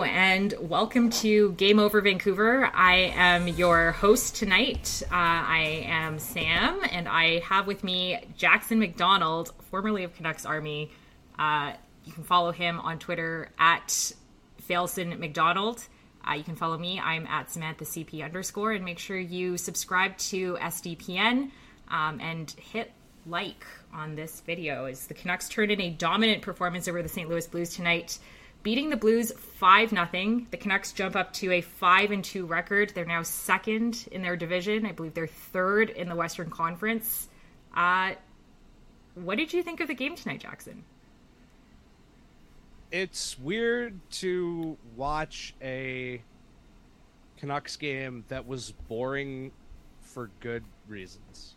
And welcome to Game Over Vancouver. I am your host tonight. Uh, I am Sam, and I have with me Jackson McDonald, formerly of Canucks Army. Uh, you can follow him on Twitter at Failson McDonald. Uh, you can follow me. I'm at Samantha CP underscore, and make sure you subscribe to SDPN um, and hit like on this video. As the Canucks turn in a dominant performance over the St. Louis Blues tonight beating the Blues 5 0. The Canucks jump up to a 5 and 2 record. They're now second in their division. I believe they're third in the Western Conference. Uh, what did you think of the game tonight, Jackson? It's weird to watch a Canucks game that was boring for good reasons.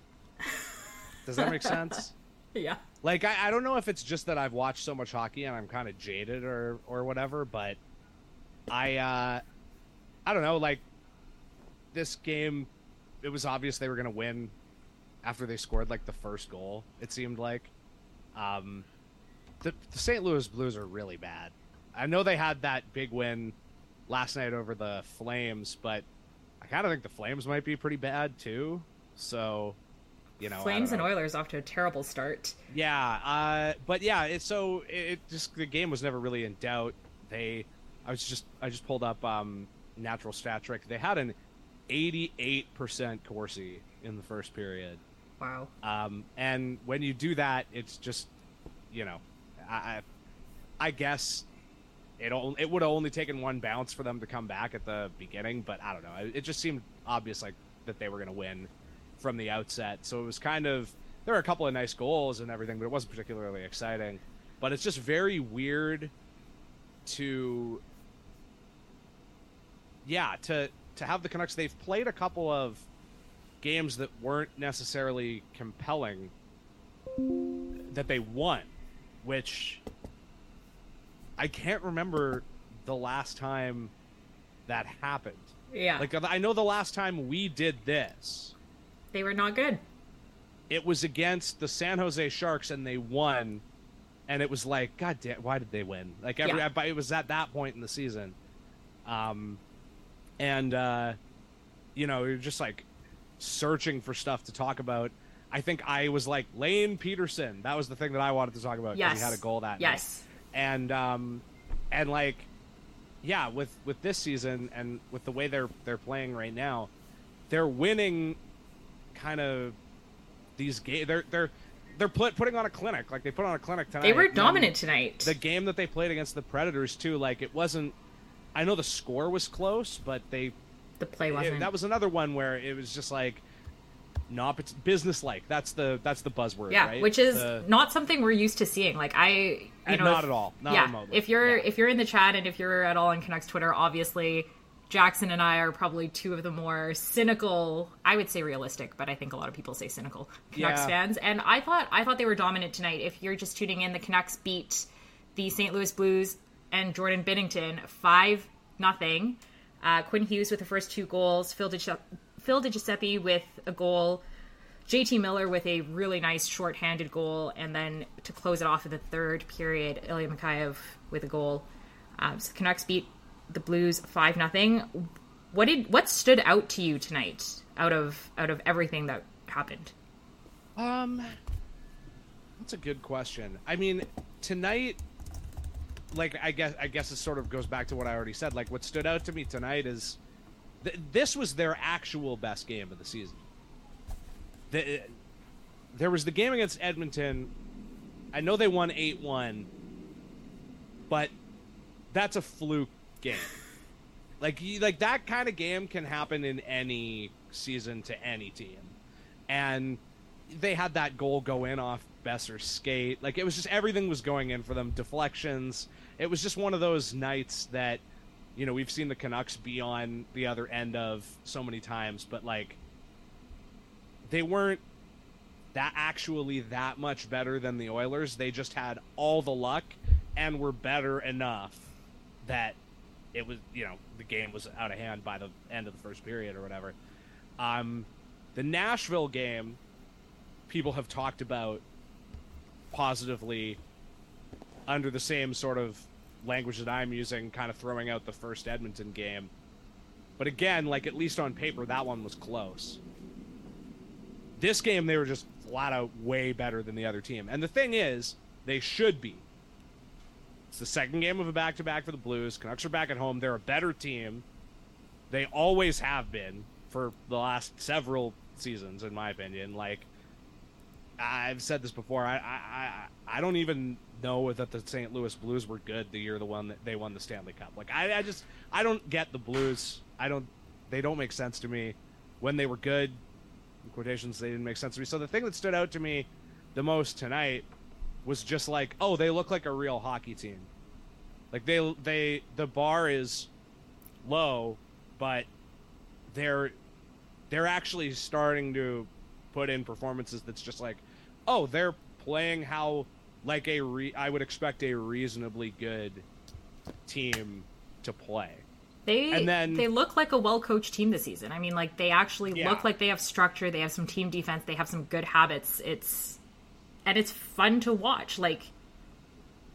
Does that make sense? yeah. Like I, I don't know if it's just that I've watched so much hockey and I'm kind of jaded or or whatever, but I uh I don't know, like this game it was obvious they were going to win after they scored like the first goal. It seemed like um the, the St. Louis Blues are really bad. I know they had that big win last night over the Flames, but I kind of think the Flames might be pretty bad too. So you know, Flames and Oilers off to a terrible start. Yeah, uh, but yeah, it's so it just the game was never really in doubt. They, I was just I just pulled up um, natural stat trick. They had an 88% Corsi in the first period. Wow. Um, and when you do that, it's just, you know, I, I guess it it would have only taken one bounce for them to come back at the beginning, but I don't know. It just seemed obvious like that they were going to win from the outset. So it was kind of there were a couple of nice goals and everything, but it wasn't particularly exciting. But it's just very weird to yeah, to to have the Canucks they've played a couple of games that weren't necessarily compelling that they won, which I can't remember the last time that happened. Yeah. Like I know the last time we did this they were not good. It was against the San Jose Sharks, and they won. And it was like, God damn, why did they win? Like every, yeah. it was at that point in the season, um, and uh, you know, you're just like searching for stuff to talk about. I think I was like Lane Peterson. That was the thing that I wanted to talk about. Yes, he had a goal that yes, night. and um, and like, yeah, with with this season and with the way they're they're playing right now, they're winning kind of these game they're they're they're put, putting on a clinic like they put on a clinic tonight. They were dominant tonight. The game that they played against the Predators too, like it wasn't. I know the score was close, but they the play wasn't. It, that was another one where it was just like not business like. That's the that's the buzzword. Yeah, right? which is the, not something we're used to seeing. Like I, you know, not if, at all. Not yeah, remotely. if you're yeah. if you're in the chat and if you're at all on Canucks Twitter, obviously Jackson and I are probably two of the more cynical, I would say realistic, but I think a lot of people say cynical Canucks yeah. fans. And I thought I thought they were dominant tonight. If you're just tuning in, the Canucks beat the St. Louis Blues and Jordan Binnington five nothing. Uh, Quinn Hughes with the first two goals, Phil, De- Phil DiGiuseppe with a goal, JT Miller with a really nice short-handed goal, and then to close it off in the third period, Ilya Mikheyev with a goal. Um, so the Canucks beat the Blues five nothing. What did what stood out to you tonight out of out of everything that happened? Um, that's a good question. I mean, tonight, like I guess I guess it sort of goes back to what I already said. Like what stood out to me tonight is th- this was their actual best game of the season. The, there was the game against Edmonton. I know they won eight one, but that's a fluke game. Like you, like that kind of game can happen in any season to any team, and they had that goal go in off Boeser's skate. Like it was just everything was going in for them. Deflections. It was just one of those nights that, you know, we've seen the Canucks be on the other end of so many times, but like they weren't that actually that much better than the Oilers. They just had all the luck and were better enough that it was you know the game was out of hand by the end of the first period or whatever. Um, the Nashville game, people have talked about positively under the same sort of language that I'm using, kind of throwing out the first Edmonton game. But again, like at least on paper, that one was close. This game, they were just flat out way better than the other team. And the thing is, they should be. It's the second game of a back to back for the Blues. Canucks are back at home. They're a better team. They always have been for the last several seasons, in my opinion. Like, I've said this before. I, I, I I don't even know that the St. Louis Blues were good the year the one that they won the Stanley Cup. Like, I, I just, I don't get the Blues. I don't, they don't make sense to me. When they were good, quotations, they didn't make sense to me. So the thing that stood out to me the most tonight was just like, oh, they look like a real hockey team. Like they, they, the bar is low, but they're, they're actually starting to put in performances that's just like, oh, they're playing how like a re- I would expect a reasonably good team to play. They And then- they look like a well coached team this season. I mean, like they actually Yeah. look like they have structure. They have some team defense. They have some good habits. It's and it's fun to watch. Like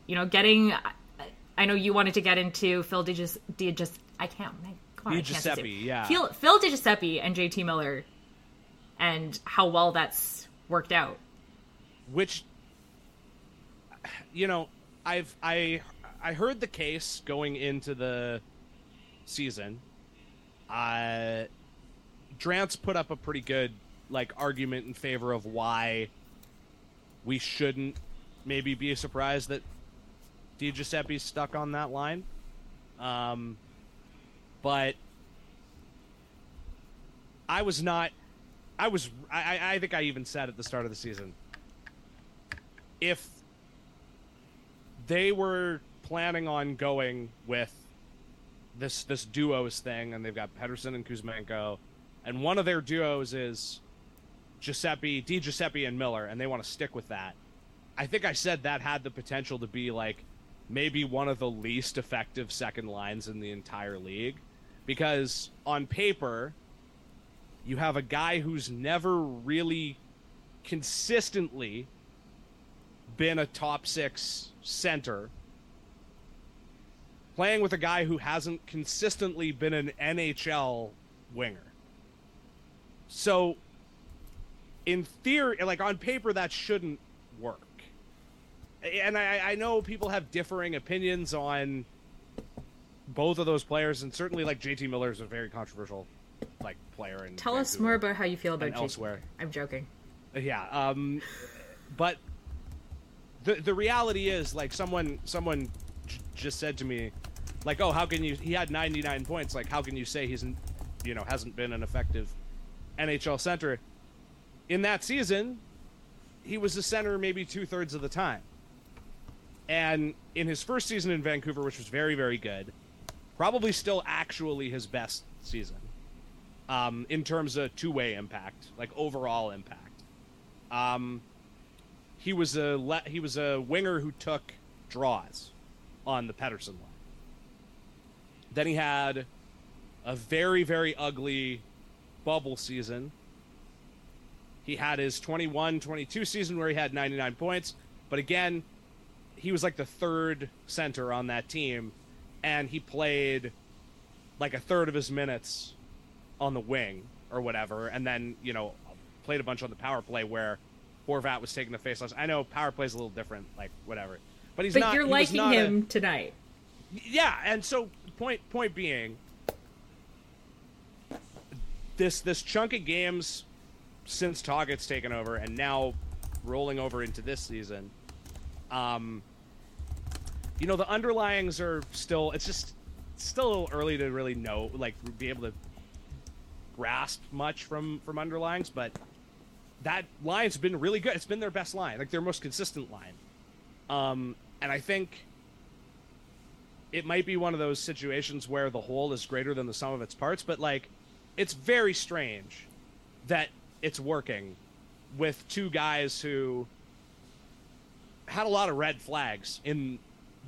you know, getting. I- know you wanted to get into Phil Digis. Digis I can't. Come on, I can't DiGiuseppe, yeah. Phil, Phil DiGiuseppe and JT Miller, and how well that's worked out. which you know i've i i heard the case going into the season uh drance put up a pretty good like argument in favor of why we shouldn't maybe be surprised that Di Giuseppe's stuck on that line. Um but i was not I was I, I- think I even said at the start of the season if they were planning on going with this this duos thing and they've got Pettersson and Kuzmenko and one of their duos is Giuseppe, Di Giuseppe and Miller and they want to stick with that. I think I said that had the potential to be like maybe one of the least effective second lines in the entire league because on paper you have a guy who's never really consistently been a top six center playing with a guy who hasn't consistently been an NHL winger. So, in theory, like on paper, that shouldn't work. And I, I know people have differing opinions on both of those players, and certainly like JT Miller is a very controversial like player. And Tell us more about how you feel about JT. elsewhere. I'm joking. Yeah, um, but the the reality is like someone someone j- just said to me, like, oh, how can you? He had 99 points. Like, how can you say he's, you know, hasn't been an effective NHL center? In that season, he was the center maybe two thirds of the time. And in his first season in Vancouver, which was very very good, probably still actually his best season um, in terms of two way impact, like overall impact. Um, he was a le- he was a winger who took draws on the Pettersson line. Then he had a very very ugly bubble season. He had his 21-22 season where he had 99 points, but again, he was like the third center on that team and he played like a third of his minutes on the wing or whatever, and then you know played a bunch on the power play where Horvat was taking the faceoffs. I know power play is a little different, like whatever, but he's But not. you're liking not a- him tonight. yeah, and so point point being, this this chunk of games since Tocchet's taken over, and now rolling over into this season, um, you know the underlyings are still. It's just still a little early to really know, like be able to grasp much from from underlyings, but that line's been really good. It's been their best line, like their most consistent line. Um, and I think it might be one of those situations where the whole is greater than the sum of its parts, but like it's very strange that it's working with two guys who had a lot of red flags in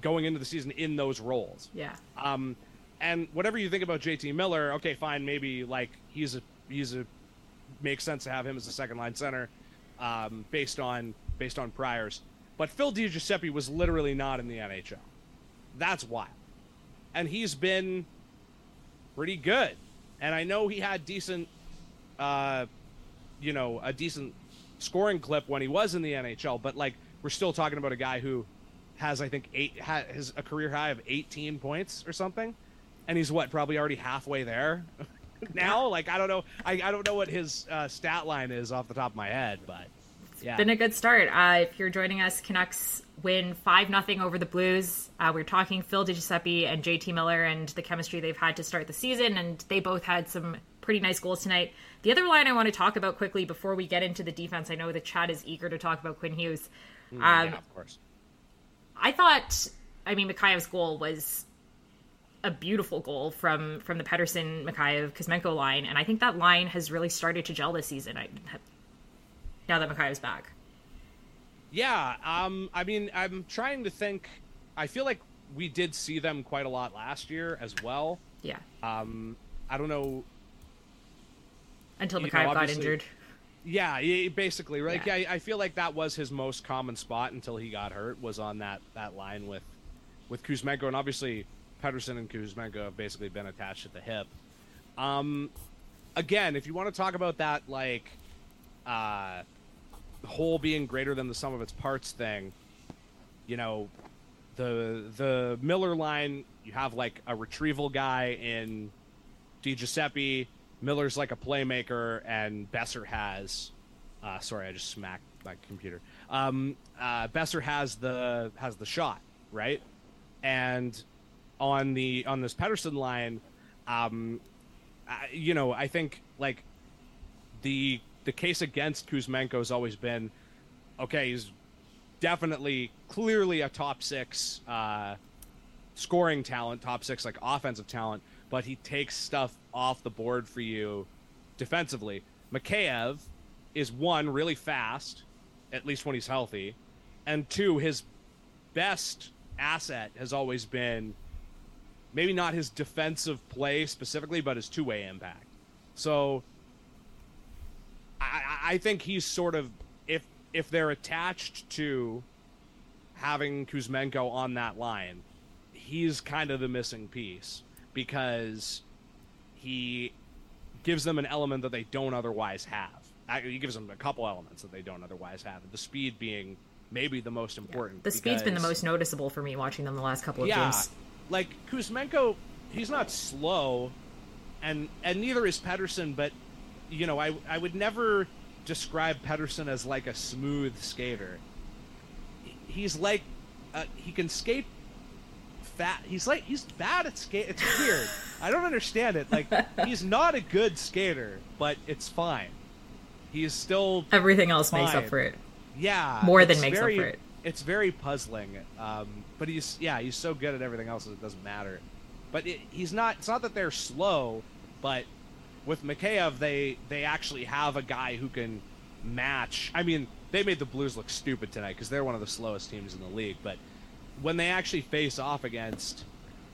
going into the season in those roles. Yeah. Um, and whatever you think about JT Miller, okay, fine, maybe like he's a he's a makes sense to have him as a second line center, um, based on based on priors. But Phil DiGiuseppe was literally not in the NHL. that's wild. And he's been pretty good. And I know he had decent, uh, you know, a decent scoring clip when he was in the NHL, but like we're still talking about a guy who has, I think, eight has a career high of 18 points or something, and he's what probably already halfway there now. Like I don't know, I, I don't know what his uh, stat line is off the top of my head, but yeah, been a good start. Uh, if you're joining us, Canucks win five nothing over the Blues. Uh, we're talking Phil DiGiuseppe and JT Miller and the chemistry they've had to start the season, and they both had some pretty nice goals tonight. The other line I want to talk about quickly before we get into the defense, I know the chat is eager to talk about Quinn Hughes. Mm, um, yeah, of course. I thought, I mean, Mikheyev's goal was a beautiful goal from from the Pettersson Mikheyev Kuzmenko line, and I think that line has really started to gel this season. I, now that Mikheyev's back. Yeah, um, I mean, I'm trying to think. I feel like we did see them quite a lot last year as well. Yeah. Um, I don't know. Until know, got injured. Yeah, basically, right? Yeah. yeah, I feel like that was his most common spot until he got hurt. Was on that that line with with Kuzmenko, and obviously Pettersson and Kuzmenko have basically been attached at the hip. Um, again, if you want to talk about that, like, uh, whole being greater than the sum of its parts thing, you know, the the Miller line, you have like a retrieval guy in DiGiuseppe. Miller's like a playmaker, and Boeser has. Uh, sorry, I just smacked my computer. Um, uh, Boeser has the has the shot right, and on the on this Pettersson line, um, I, you know, I think like the the case against Kuzmenko has always been okay. He's definitely clearly a top six uh, scoring talent, top six like offensive talent, but he takes stuff off the board for you defensively. Mikheyev is one really fast, at least when he's healthy, and two his best asset has always been maybe not his defensive play specifically, but his two way impact. So I, I think he's sort of if if they're attached to having Kuzmenko on that line, he's kind of the missing piece because he gives them an element that they don't otherwise have. He gives them a couple elements that they don't otherwise have. The speed being maybe the most important. Yeah. The speed's been the most noticeable for me watching them the last couple of yeah, games. Like Kuzmenko, he's not slow, and and neither is Pettersson. but you know, I I would never describe Pettersson as like a smooth skater. He's like uh, he can skate fat. He's like he's bad at skate. It's weird. I don't understand it. Like he's not a good skater, but it's fine. He's still everything else fine. makes up for it. Yeah, more than makes very, up for it. It's very puzzling. Um, but he's yeah he's so good at everything else that it doesn't matter. But it, he's not. It's not that they're slow, but with Mikheyev, they they actually have a guy who can match. I mean, they made the Blues look stupid tonight because they're one of the slowest teams in the league. But when they actually face off against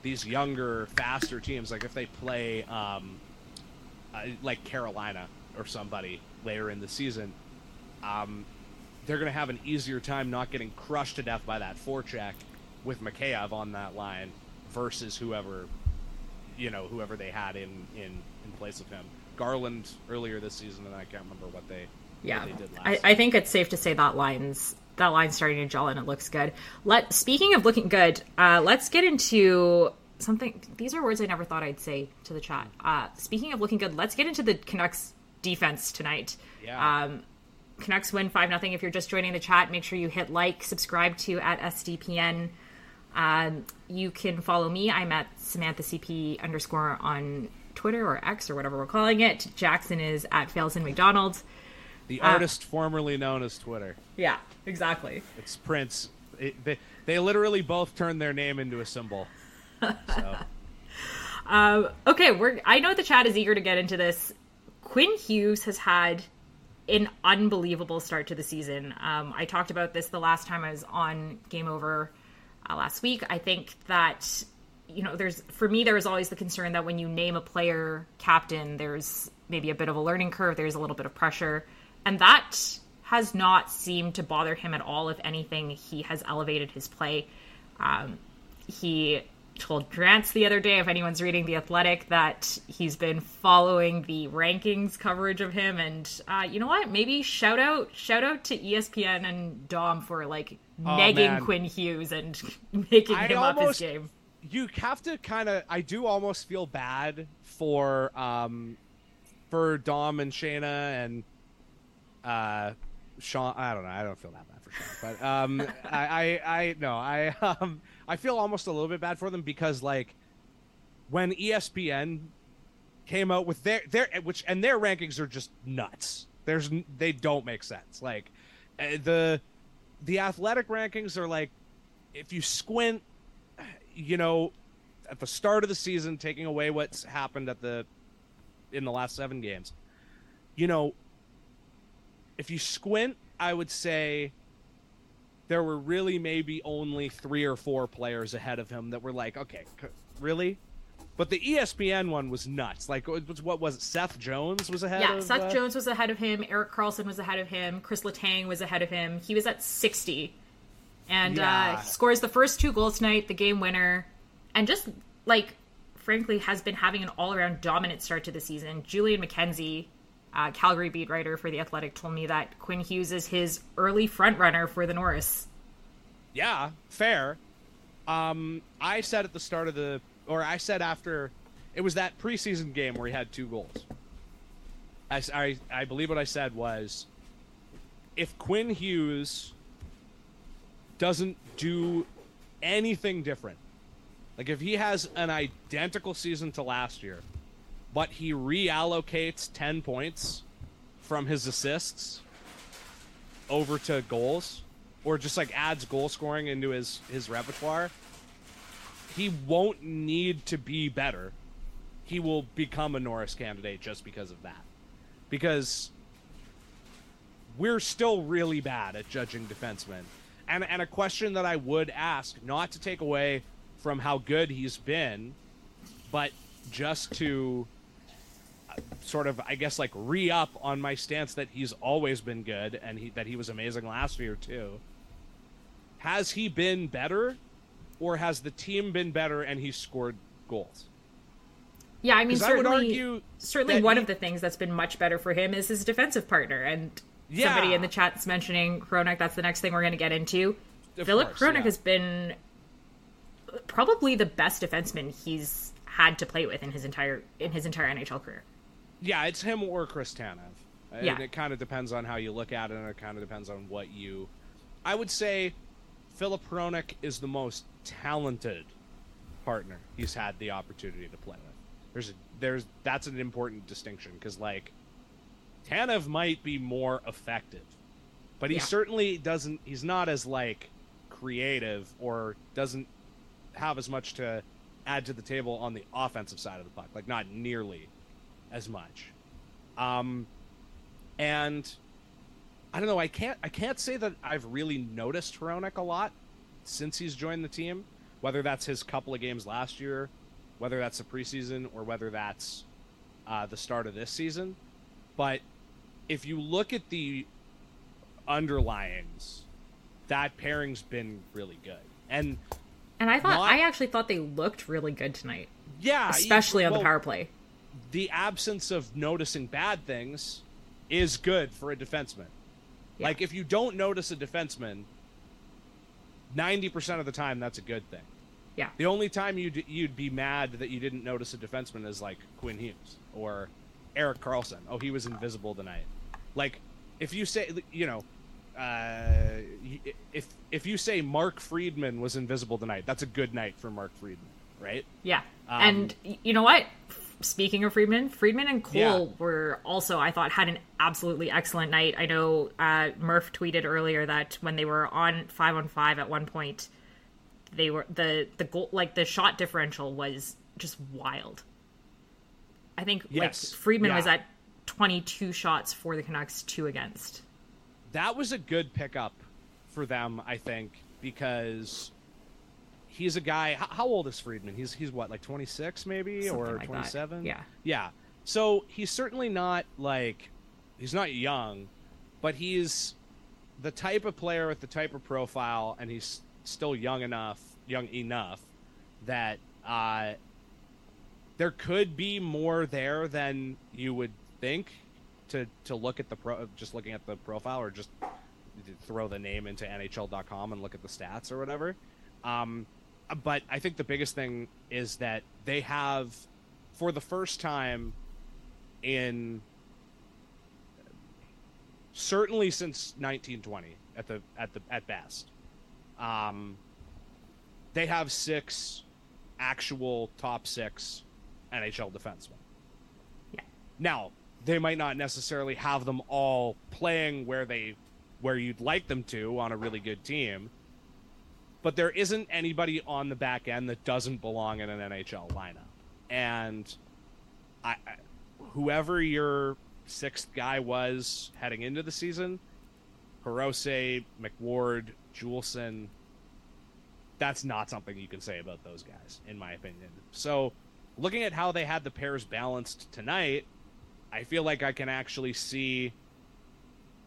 these younger, faster teams, like if they play um, uh, like Carolina or somebody later in the season, um, they're going to have an easier time not getting crushed to death by that forecheck with Mikheyev on that line versus whoever you know whoever they had in in in place of him. Garland earlier this season, and I can't remember what they yeah. I, I, think it's safe to say that line's that line's starting to gel and it looks good. Let speaking of looking good, uh, let's get into something. These are words I never thought I'd say to the chat. Uh, speaking of looking good, let's get into the Canucks defense tonight. Yeah. Um, Canucks win five nothing. If you're just joining the chat, make sure you hit like, subscribe to at SDPN. Um, you can follow me. I'm at Samantha CP underscore on Twitter or X or whatever we're calling it. Jackson is at Failson McDonald. The uh, artist formerly known as Twitter. Yeah, exactly. It's Prince. It, they they literally both turned their name into a symbol. So. um, okay, we're. I know the chat is eager to get into this. Quinn Hughes has had an unbelievable start to the season. Um, I talked about this the last time I was on Game Over uh, last week. I think that you know, there's for me there was always the concern that when you name a player captain, there's maybe a bit of a learning curve. There's a little bit of pressure, and that has not seemed to bother him at all. If anything, he has elevated his play. Um, he told Drance the other day, if anyone's reading The Athletic, that he's been following the rankings coverage of him. And uh, you know what? Maybe shout out shout out to ESPN and Dom for like Oh, negging man. Quinn Hughes and making I him up his game. you have to kind of i do almost feel bad for um for dom and shayna and uh sean i don't know i don't feel that bad for sean but um I, I i no i um i feel almost a little bit bad for them because like when espn came out with their their which and their rankings are just nuts. There's they don't make sense. Like uh, the the athletic rankings are like if you squint you know, at the start of the season, taking away what's happened at the in the last seven games, you know, if you squint, I would say there were really maybe only three or four players ahead of him that were like, okay, really? But the ESPN one was nuts. Like, what was it? Seth Jones was ahead of him? Yeah, of Seth uh, Jones was ahead of him. Erik Karlsson was ahead of him. Chris Letang was ahead of him. He was at 60. And uh, Yeah. he scores the first two goals tonight, the game winner. And just, like, frankly, has been having an all around dominant start to the season. Julian McKenzie, uh, Calgary beat writer for The Athletic, told me that Quinn Hughes is his early front runner for the Norris. Yeah, fair. Um, I said at the start of the, or I said after, it was that preseason game where he had two goals. I I believe what I said was, if Quinn Hughes doesn't do anything different, like if he has an identical season to last year, but he reallocates 10 points from his assists over to goals or just like adds goal scoring into his his repertoire. He won't need to be better. He will become a norris candidate just because of that. Because we're still really bad at judging defensemen. And and a question that i would ask not to take away from how good he's been but just to sort of I guess like re up on my stance that he's always been good and he, that he was amazing last year too. Has he been better, or has the team been better and he scored goals? Yeah, I mean, Because I would certainly, argue certainly one he- of the things that's been much better for him is his defensive partner. And somebody in the chat's mentioning Hronek. That's the next thing we're going to get into. Of Filip course, Hronek yeah. has been probably the best defenseman he's had to play with in his entire in his entire NHL career. Yeah, it's him or Chris Tanev. And Yeah. it kind of depends on how you look at it, and it kind of depends on what you. I would say Filip Hronek is the most talented partner he's had the opportunity to play with. There's a, there's that's an important distinction because like Tanev might be more effective, but he Yeah. certainly doesn't. He's not as like creative or doesn't have as much to add to the table on the offensive side of the puck. Like not nearly as much. Um, and I don't know. I can't. I can't say that I've really noticed Hronek a lot since he's joined the team. Whether that's his couple of games last year, whether that's the preseason, or whether that's uh, the start of this season. But if you look at the underlyings, that pairing's been really good. And And I thought Not- I actually thought they looked really good tonight, yeah, especially on well, the power play. The absence of noticing bad things is good for a defenseman. Yeah. Like if you don't notice a defenseman, ninety percent of the time that's a good thing. Yeah. The only time you'd you'd be mad that you didn't notice a defenseman is like Quinn Hughes or Erik Karlsson. Oh, he was invisible tonight. Like if you say you know. Uh, if if you say Mark Friedman was invisible tonight, that's a good night for Mark Friedman, right? Yeah. Um, and you know what? Speaking of Friedman, Friedman and Cole Yeah. were also, I thought, had an absolutely excellent night. I know uh, Murph tweeted earlier that when they were on five on five at one point, they were the the goal like the shot differential was just wild. I think Yes. like Friedman was at twenty two shots for the Canucks, two against. that was a good pickup for them, I think, because he's a guy. How, how old is Friedman? He's he's what, like twenty six, maybe, Something or like that. twenty seven? Yeah. yeah. So he's certainly not like he's not young, but he's the type of player with the type of profile, and he's still young enough, young enough that uh, there could be more there than you would think to to look at the pro just looking at the profile or just throw the name into nhl.com and look at the stats or whatever um, but i think the biggest thing is that they have for the first time in certainly since 1920 at the at the at best um, they have six actual top six nhl defensemen Yeah. now they might not necessarily have them all playing where they where you'd like them to on a really good team but there isn't anybody on the back end that doesn't belong in an NHL lineup. And I, I whoever your sixth guy was heading into the season Hirose, McWard, Juulsen that's not something you can say about those guys in my opinion. So looking at how they had the pairs balanced tonight I feel like I can actually see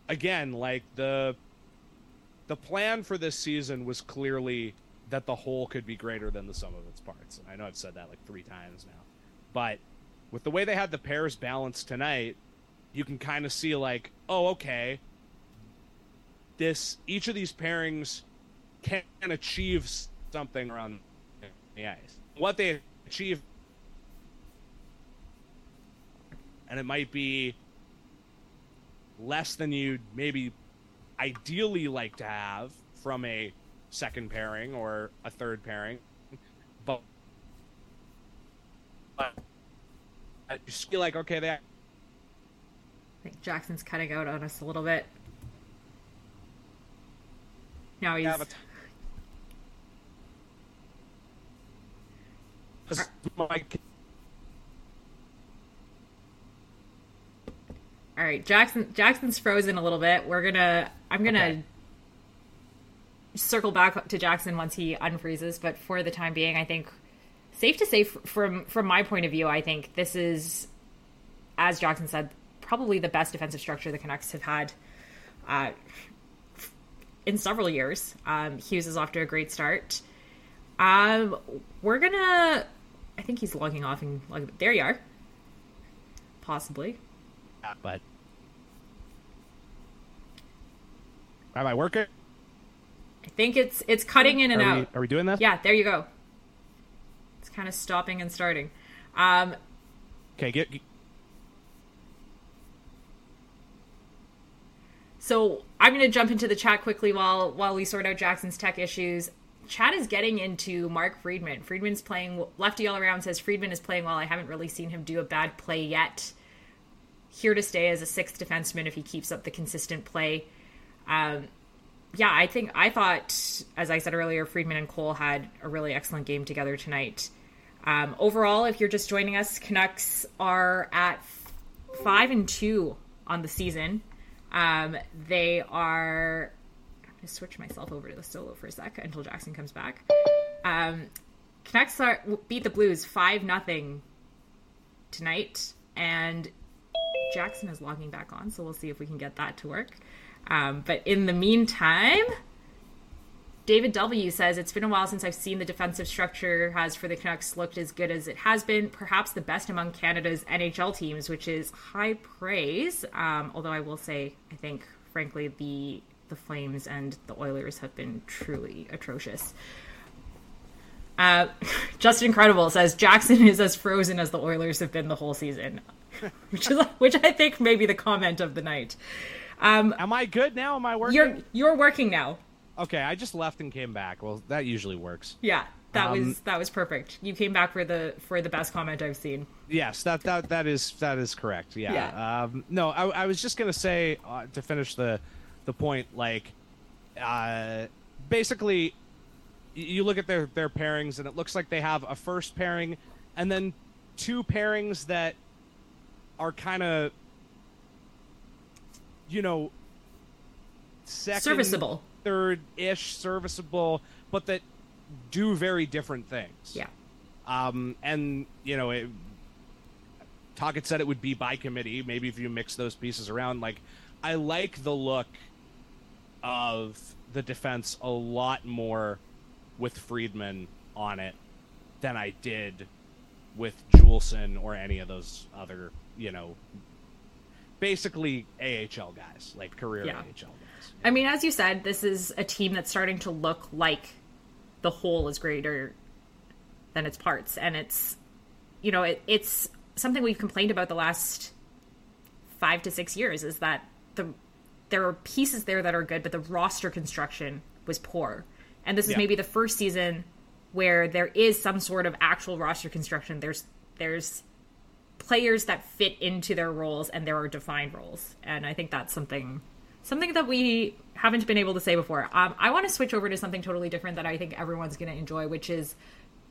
again like the the plan for this season was clearly that the whole could be greater than the sum of its parts. And I know I've said that like 3 times now. But with the way they had the pairs balanced tonight, you can kind of see like, oh okay, this each of these pairings can achieve something around the ice. What they achieve and it might be less than you'd maybe ideally like to have from a second pairing or a third pairing, but, but I just feel like okay, they I think Jackson's cutting out on us a little bit. Now he's. have a t- This- my- All right, Jackson. Jackson's frozen a little bit. We're gonna. I'm gonna Okay. circle back to Jackson once he unfreezes. But for the time being, I think safe to say from from my point of view, I think this is, as Jackson said, probably the best defensive structure the Canucks have had uh, in several years. Um, Hughes is off to a great start. Um, we're gonna. I think he's logging off and log- there you are. Possibly. but am I working? I think it's it's cutting in and Are we, out. are we doing this? Yeah, there you go. It's kind of stopping and starting. Um, Okay. Get, get- so I'm going to jump into the chat quickly while while we sort out Jackson's tech issues. Chat is getting into Mark Friedman. Friedman's playing lefty all around. Says Friedman is playing well. I haven't really seen him do a bad play yet. Here to stay as a sixth defenseman if he keeps up the consistent play. Um, yeah, I think I thought, as I said earlier, Friedman and Cole had a really excellent game together tonight. Um, overall, if you're just joining us, Canucks are at five and two on the season. Um, they are. I'm gonna switch myself over to the solo for a sec until Jackson comes back. Um, Canucks are beat the Blues five nothing tonight, and Jackson is logging back on, so we'll see if we can get that to work. Um, but in the meantime, David W says it's been a while since I've seen the defensive structure has for the Canucks looked as good as it has been, perhaps the best among Canada's NHL teams, which is high praise. Um, although I will say, I think, frankly, the the Flames and the Oilers have been truly atrocious. Uh, Just Incredible says Jackson is as frozen as the Oilers have been the whole season, which is which I think may be the comment of the night. Am I good now? Am I working? You're you're working now. Okay, I just left and came back. Well, that usually works. Yeah, that Um, was that was perfect. You came back for the for the best comment I've seen. Yes, that that that is that is correct. Yeah. Yeah. Um, no, I, I was just gonna say uh, to finish the the point, like, uh, basically, you look at their their pairings, and it looks like they have a first pairing, and then two pairings that are kind of, you know, second, Serviceable. third ish, serviceable, but that do very different things. Yeah. Um, and you know, it, Tocchet said it would be by committee. Maybe if you mix those pieces around, like I like the look of the defense a lot more with Friedman on it than I did with Juulsen or any of those other, you know, basically AHL guys, like career Yeah. AHL guys. I mean, as you said, this is a team that's starting to look like the whole is greater than its parts, and it's you know it, it's something we've complained about the last five to six years is that the there are pieces there that are good, but the roster construction was poor, and this is Yeah. maybe the first season where there is some sort of actual roster construction. There's there's players that fit into their roles and there are defined roles. And i think that's something something that we haven't been able to say before. Um, i want to switch over to something totally different that i think everyone's going to enjoy which is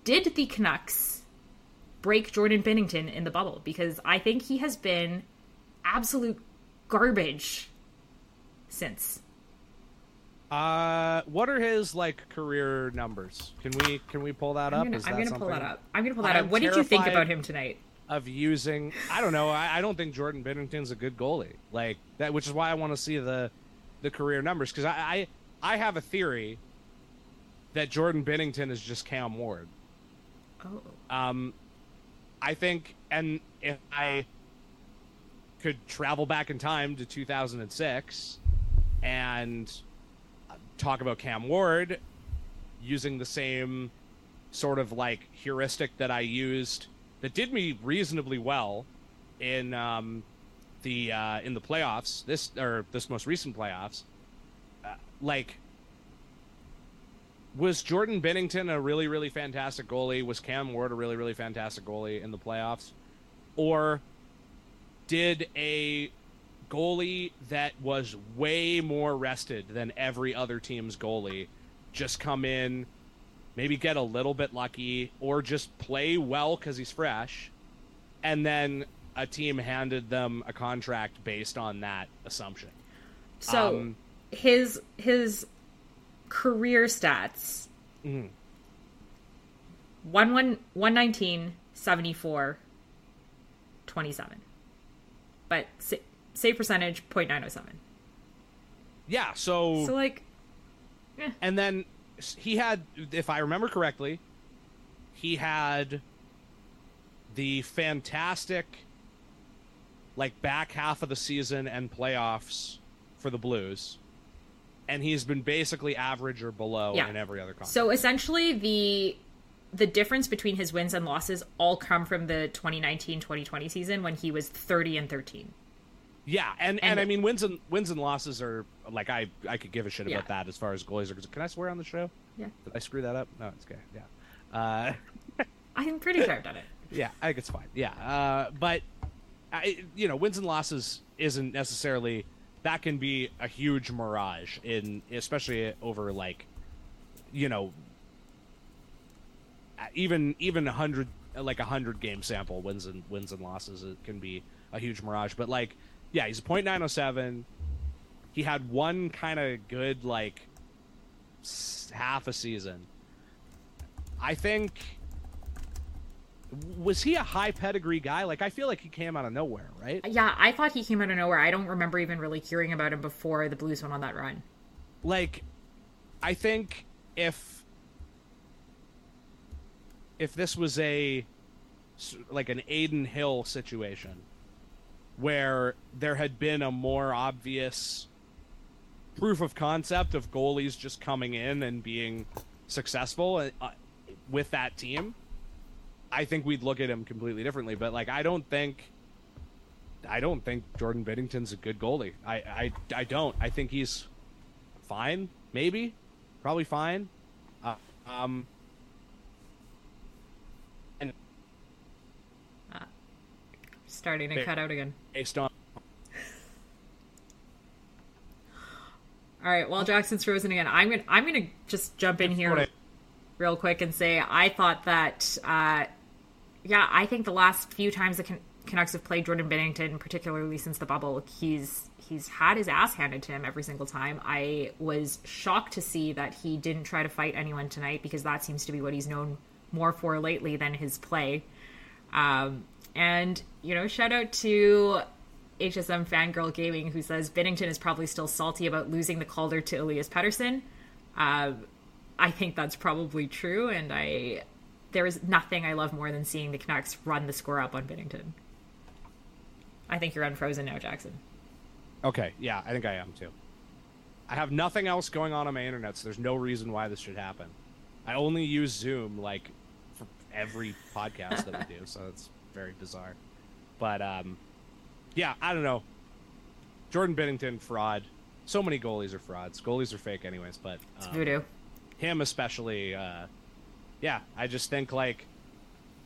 did the canucks break jordan binnington in the bubble? Because i think he has been absolute garbage since. Uh, what are his like career numbers? Can we can we pull that up? i'm gonna, pull that up. I'm going to pull that I'm up. what did you think about him tonight Of using, I don't know. I, I don't think Jordan Binnington's a good goalie. Like that, which is why I want to see the the career numbers because I, I I have a theory that Jordan Binnington is just Cam Ward. oh Um, I think, and if I could travel back in time to 2006 and talk about Cam Ward using the same sort of like heuristic that I used that did me reasonably well in um, the uh, in the playoffs this or this most recent playoffs. Uh, like was Jordan Binnington a really, really fantastic goalie? Was Cam Ward a really, really fantastic goalie in the playoffs? Or did a goalie that was way more rested than every other team's goalie just come in, maybe get a little bit lucky, or just play well because he's fresh, and then a team handed them a contract based on that assumption? so Um, his his career stats mhm. 1 1 119 74 27 but sa- save percentage 0.907 Yeah, so so like and then he had if i remember correctly he had the fantastic like back half of the season and playoffs for the blues. And he's been basically average or below Yeah. in every other conference. So essentially the the difference between his wins and losses all come from the 2019-2020 season when he was 30 and 13 yeah and, and and- i mean wins and wins and losses are like i i could give a shit about that as far as goalies are concerned can i swear on the show? Yeah. Did i screw that up? No it's okay. Yeah. Uh i'm pretty sure i've done it. Yeah, I think it's fine. Yeah, uh, but I, you know, wins and losses isn't necessarily that can be a huge mirage in, especially over like, you know, uh, even even a hundred like a hundred game sample wins and wins and losses it can be a huge mirage. But like, yeah, he's a point nine oh seven. He had one kind of good like half a season. I think was he a high pedigree guy? Like I feel like he came out of nowhere, right? yeah i thought he came out of nowhere i don't remember even really hearing about him before the blues went on that run Like I think if if this was a like an Adin Hill situation where there had been a more obvious proof of concept of goalies just coming in and being successful uh, with that team, I think we'd look at him completely differently. But like, I don't think, I don't think Jordan Binnington's a good goalie. I, I, I don't. I think he's fine, maybe, probably fine. Uh, um, starting to cut out again based on all right while jackson's frozen again i'm gonna i'm gonna just jump in here real quick and say I thought that, uh, yeah, I think the last few times the Can- Canucks have played Jordan Binnington, particularly since the bubble, he's he's had his ass handed to him every single time. I was shocked to see that he didn't try to fight anyone tonight because that seems to be what he's known more for lately than his play. Um, and you know, shout out to HSM Fangirl Gaming who says Binnington is probably still salty about losing the Calder to Elias Pettersson. Uh, I think that's probably true, and I there is nothing I love more than seeing the Canucks run the score up on Binnington. I think you're unfrozen now, Jackson. Okay, yeah, I think I am too. I have nothing else going on on my internet, so there's no reason why this should happen. I only use Zoom like for every podcast that we do, so it's very bizarre. But um, yeah, I don't know. Jordan Binnington fraud. So many goalies are frauds. Goalies are fake, anyways. But It's um, voodoo. him especially. Uh, yeah, I just think like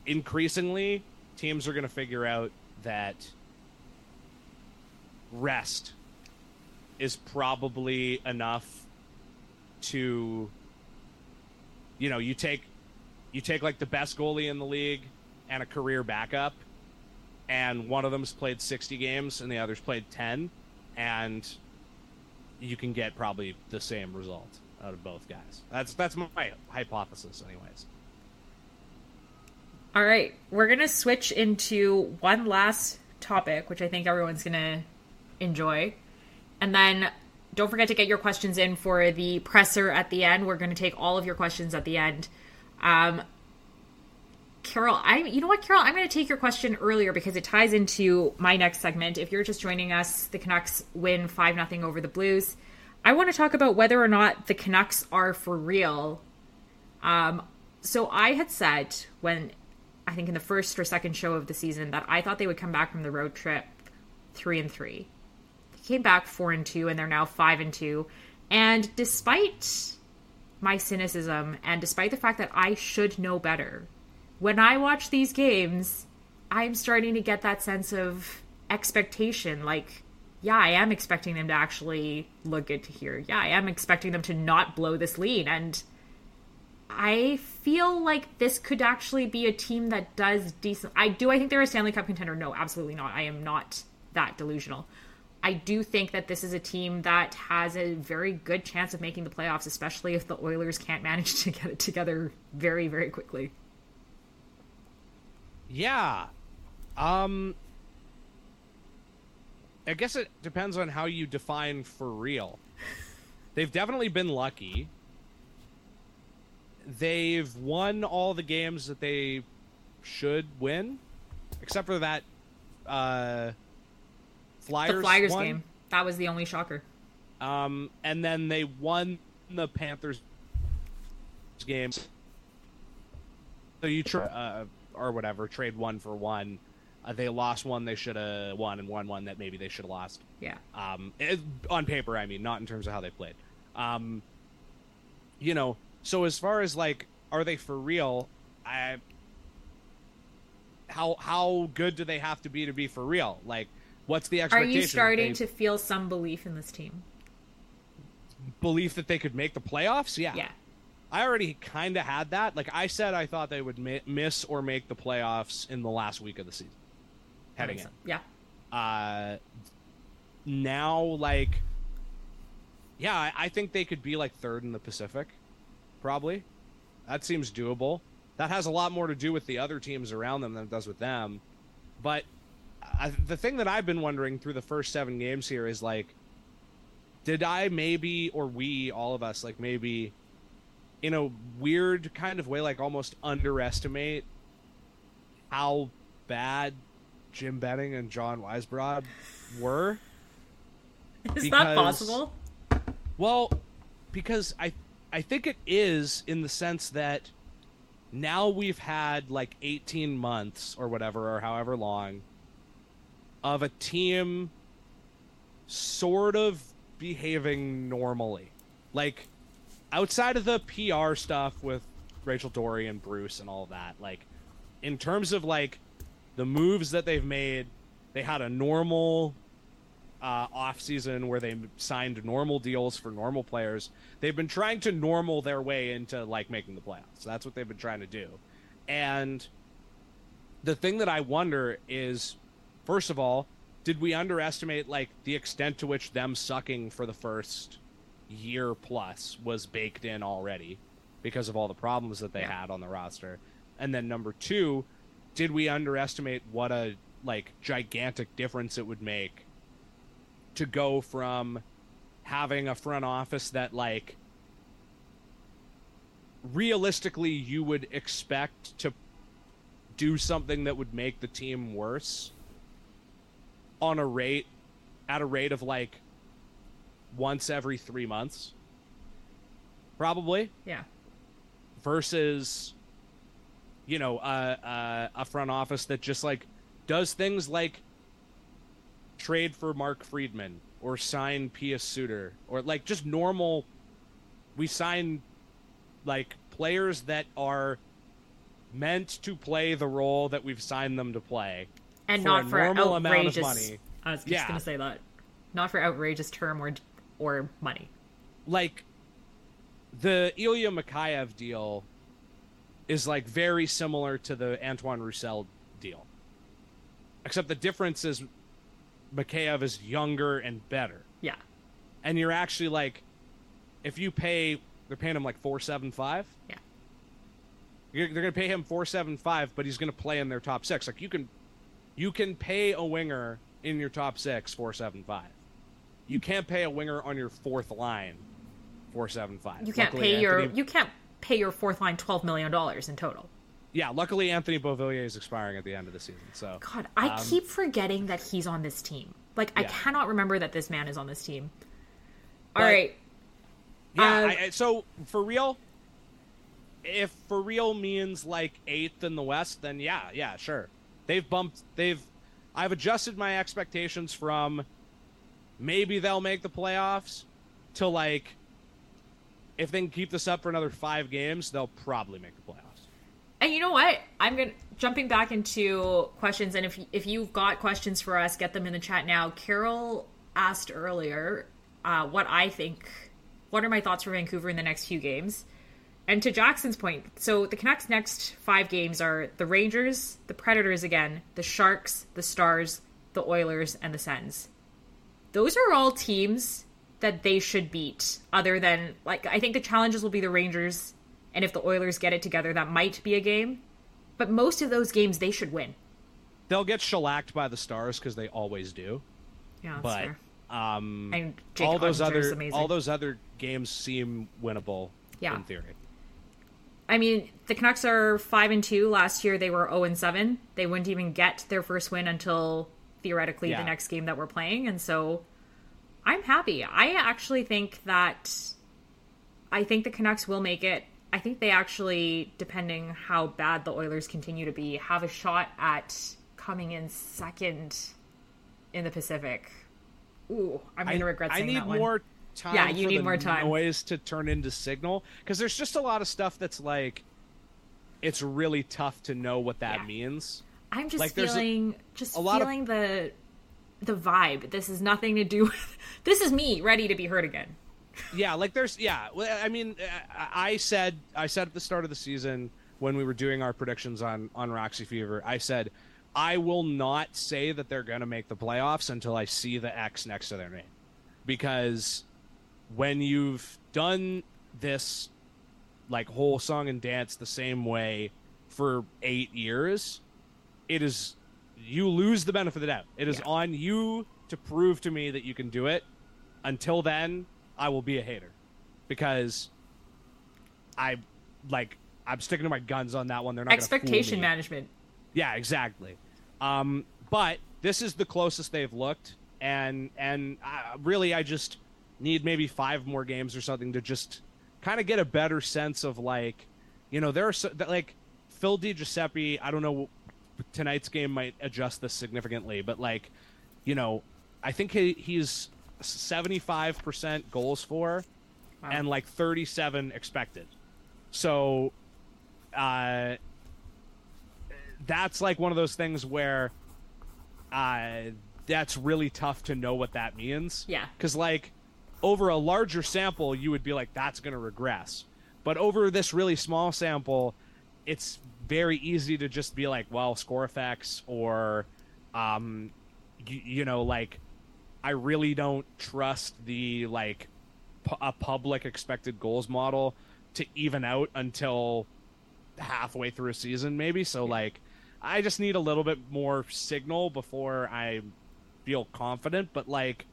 increasingly teams are going to figure out that rest is probably enough to you know you take you take like the best goalie in the league and a career backup and one of them's played 60 games and the other's played 10 and you can get probably the same result out of both guys that's that's my hypothesis anyways All right, we're gonna switch into one last topic, which I think everyone's gonna enjoy, and then don't forget to get your questions in for the presser at the end. We're gonna take all of your questions at the end. Um, Carol, I you know what, Carol, I'm going to take your question earlier because it ties into my next segment. If you're just joining us, the Canucks win five nothing over the Blues. I want to talk about whether or not the Canucks are for real. Um, so I had said when I think in the first or second show of the season that I thought they would come back from the road trip three and three. They came back four and two, and they're now five and two. And despite my cynicism and despite the fact that I should know better, when I watch these games, I'm starting to get that sense of expectation. Like, yeah, I am expecting them to actually look good to here. Yeah, I am expecting them to not blow this lead. And I feel like this could actually be a team that does decent. I do. I think they're a Stanley Cup contender. No, absolutely not. I am not that delusional. I do think that this is a team that has a very good chance of making the playoffs, especially if the Oilers can't manage to get it together very, very quickly. Yeah. Um I guess it depends on how you define for real. They've definitely been lucky. They've won all the games that they should win, except for that uh Flyers the Flyers game. That was the only shocker. Um and then they won the Panthers game. So you try uh, or whatever, trade one for one. Uh, they lost one they should have won, and won one that maybe they should have lost. Yeah. Um, it, on paper, I mean, not in terms of how they played. Um, you know, so as far as like, are they for real? I how how good do they have to be to be for real? Like, what's the expectation? Are you starting They- to feel some belief in this team? Belief that they could make the playoffs? Yeah, Yeah. I already kind of had that. Like I said, I thought they would mi- miss or make the playoffs in the last week of the season, heading in. Yeah. uh now like yeah I, I think they could be like third in the pacific probably that seems doable that has a lot more to do with the other teams around them than it does with them but I, the thing that i've been wondering through the first seven games here is like did i maybe or we all of us like maybe in a weird kind of way like almost underestimate how bad Jim Benning and John Weisbrod were. Is that possible? Well, because I I think it is in the sense that now we've had like 18 months or whatever or however long of a team sort of behaving normally. Like outside of the PR stuff with Rachel Doerrie and Bruce and all that, like in terms of like the moves that they've made, they had a normal uh, off season where they signed normal deals for normal players. They've been trying to normal their way into like making the playoffs. That's what they've been trying to do. And the thing that I wonder is, first of all, did we underestimate like the extent to which them sucking for the first year plus was baked in already because of all the problems that they Yeah. had on the roster? And then number two, did we underestimate what a like gigantic difference it would make to go from having a front office that like realistically you would expect to do something that would make the team worse on a rate at a rate of like once every 3 months probably Yeah. versus you know uh, uh, a front office that just like does things like trade for Mark Friedman or sign Pius Suter or like just normal we sign like players that are meant to play the role that we've signed them to play And For not a for normal amount of outrageous. money. I was just Yeah. going to say that. Not for outrageous term or or money. like the Ilya Mikheyev deal is like very similar to the Antoine Roussel deal. Except the difference is Mikheyev is younger and better. Yeah. And you're actually like if you pay they're paying him like 475. Yeah. You're, they're going to pay him 475 but he's going to play in their top 6. Like you can you can pay a winger in your top 6 475. You can't pay a winger on your fourth line 475. You can't Luckily, pay your you can't pay your fourth line 12 million dollars in total. Yeah, luckily Anthony Beauvillier is expiring at the end of the season. So God, I Um, keep forgetting that he's on this team. Like I cannot remember that this man is on this team. All But- right. Yeah, I, I- so for real, if for real means like eighth in the West, then yeah, yeah, sure. They've bumped. They've. I've adjusted my expectations from maybe they'll make the playoffs to like if they can keep this up for another five games, they'll probably make the playoffs. And you know what? I'm to jumping back into questions and if if you've got questions for us, get them in the chat now. Carol asked earlier uh, what I think what are my thoughts for Vancouver in the next few games? And to Jackson's point, so the Canucks' next five games are the Rangers, the Predators again, the Sharks, the Stars, the Oilers, and the Sens. Those are all teams that they should beat, other than, like, I think the challenges will be the Rangers, and if the Oilers get it together, that might be a game. But most of those games they should win. They'll get shellacked by the Stars because they always do. Yeah, that's but um, And Jake all those other amazing. all those other games seem winnable Yeah. in theory. I mean, the Canucks are five and two. Last year they were zero and seven. They wouldn't even get their first win until theoretically Yeah. the next game that we're playing, and so I'm happy. I actually think that I think the Canucks will make it. I think they actually, depending how bad the Oilers continue to be, have a shot at coming in second in the Pacific. Ooh, I'm going to regret I saying need that one. more time. Yeah, you for need more time. Noise to turn into signal because there's just a lot of stuff that's like, it's really tough to know what that Yeah. means. I'm just Like, there's a- feeling just a lot of- feeling the the vibe. This is nothing to do with this is me ready to be heard again. Yeah, like there's yeah. I mean, I I said I said at the start of the season when we were doing our predictions on on Roxy Fever, I said I will not say that they're going to make the playoffs until I see the X next to their name, because when you've done this like whole song and dance the same way for eight years, it is you lose the benefit of the doubt. It is Yeah. on you to prove to me that you can do it. Until then, I will be a hater because I like I'm sticking to my guns on that one. They're not Expectation me. management. Yeah, exactly. Um, but this is the closest they've looked, and and uh, really, I just need maybe five more games or something to just kind of get a better sense of like, you know, there are so, like Phil Di Giuseppe. I don't know. Tonight's game might adjust this significantly, but like, you know, I think he, he's seventy five percent goals for, Wow. and like thirty seven expected. So, uh, that's like one of those things where uh that's really tough to know what that means Yeah. because like over a larger sample you would be like that's going to regress but over this really small sample it's very easy to just be like well score effects or um you, you know like i really don't trust the like pu- a public expected goals model to even out until halfway through a season maybe. So like i just need a little bit more signal before i feel confident but like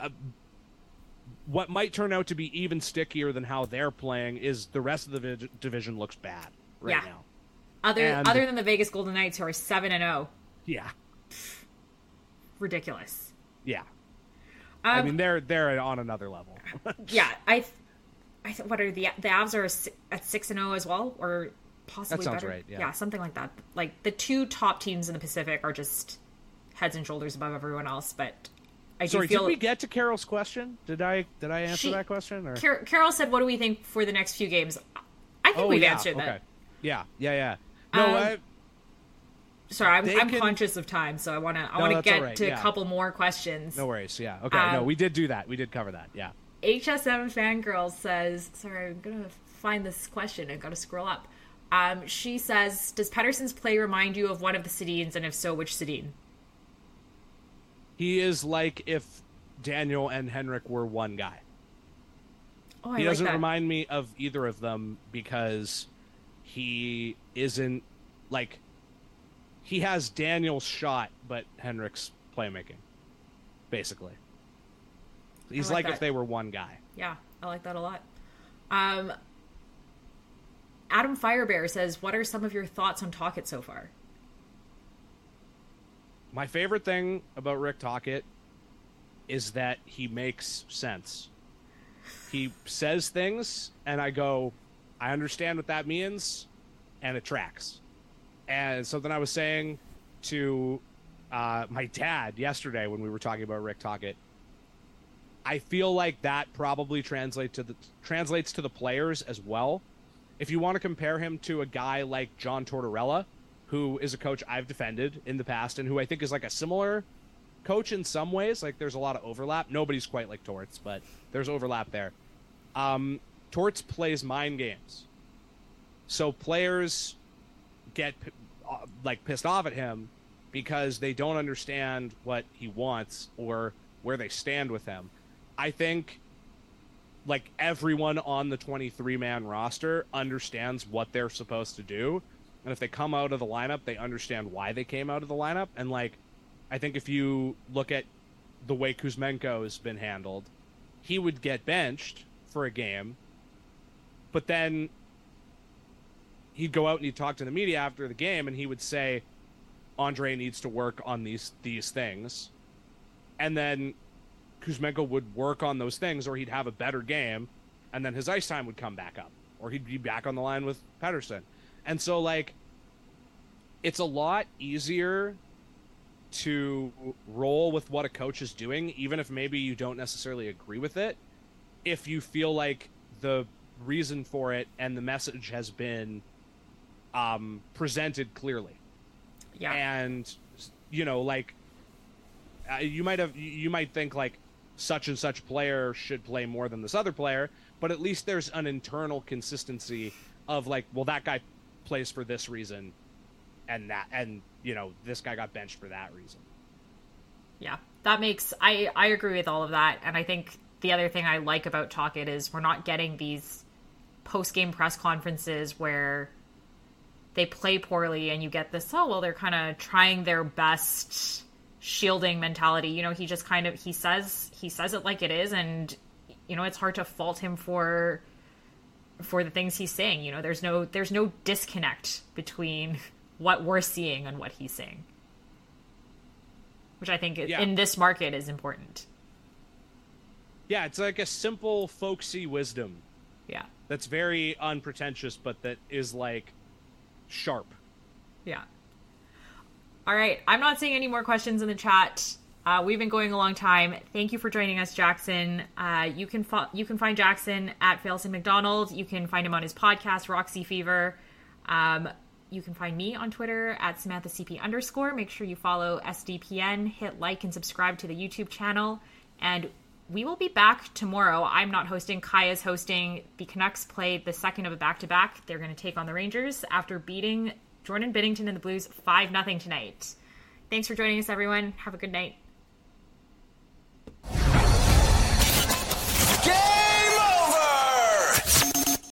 uh, what might turn out to be even stickier than how they're playing is the rest of the vi- division looks bad right Yeah. now. Other And- other than the Vegas Golden Knights, who are seven and zero, Yeah, ridiculous. yeah. Um, I mean, they're they're on another level. yeah, I, I th- what are the the Avs are at six and zero as well, or possibly That sounds better. right, yeah. something like that. Like the two top teams in the Pacific are just heads and shoulders above everyone else. But I Sorry, do feel did we get to Carol's question? Did I did I answer She- that question? Or Car- Carol said, "What do we think for the next few games?" I think oh we've yeah, answered okay. that. Yeah, yeah, yeah. No, Um, I, Sorry, I'm, I'm can- conscious of time, so I want to I No, want to get right, to yeah. a couple more questions. no worries. Yeah, okay. no, Um, we did do that. We did cover that. Yeah. HSM fangirl says, sorry, I'm gonna find this question. I gotta scroll up. Um, she says, "Does Pettersson's play remind you of one of the Sedins, and if so, which Sedin?" He is like if Daniel and Henrik were one guy. Oh, I he like doesn't that. remind me of either of them because he isn't like he has Daniel's shot, but Henrik's playmaking, basically. He's like like, if they were one guy. Yeah, I like that a lot. Um, Adam Firebear says, "What are some of your thoughts on Tocchet so far?" My favorite thing about Rick Tocchet is that he makes sense. He says things, and I go, I understand what that means, and it tracks. And something I was saying to uh, my dad yesterday when we were talking about Rick Tocchet, I feel like that probably translates to the translates to the players as well. If you want to compare him to a guy like John Tortorella, who is a coach I've defended in the past and who I think is like a similar coach in some ways. Like there's a lot of overlap. Nobody's quite like Torts, but there's overlap there. Um, Torts plays mind games, so players get uh, like pissed off at him because they don't understand what he wants or where they stand with him. I think like everyone on the 23 man roster understands what they're supposed to do. And if they come out of the lineup they understand why they came out of the lineup. And like i think if you look at the way kuzmenko has been handled he would get benched for a game but then he'd go out and he'd talk to the media after the game and he would say andre needs to work on these these things and then Kuzmenko would work on those things, or he'd have a better game, and then his ice time would come back up, or he'd be back on the line with Pettersson. And so, like, it's a lot easier to roll with what a coach is doing, even if maybe you don't necessarily agree with it, if you feel like the reason for it and the message has been um, presented clearly. Yeah, and you know like uh, you might have you- might think like such and such player should play more than this other player but at least there's an internal consistency of like well that guy plays for this reason and that and you know this guy got benched for that reason. Yeah, that makes I I agree with all of that, and I think the other thing I like about Tocchet is we're not getting these post game press conferences where they play poorly and you get this oh well they're kind of trying their best shielding mentality. You know he just kind of he says he says it like it is and you know it's hard to fault him for for the things he's saying. You know there's no there's no disconnect between what we're seeing and what he's saying. Which i think Yeah. in this market is important. Yeah it's like a simple folksy wisdom. Yeah that's very unpretentious but that is like sharp Yeah. All right. I'm not seeing any more questions in the chat. Uh, we've been going a long time. Thank you for joining us, Jackson. Uh, you can fo- you can find Jackson at Failson McDonald. You can find him on his podcast, Roxy Fever. Um, you can find me on Twitter at Samantha CP underscore. Make sure you follow SDPN, hit like and subscribe to the YouTube channel. And we will be back tomorrow. I'm not hosting. Kaja's hosting. The Canucks play the second of a back to back. They're going to take on the Rangers after beating Jordan Binnington and the Blues 5 0 tonight. Thanks for joining us, everyone. Have a good night.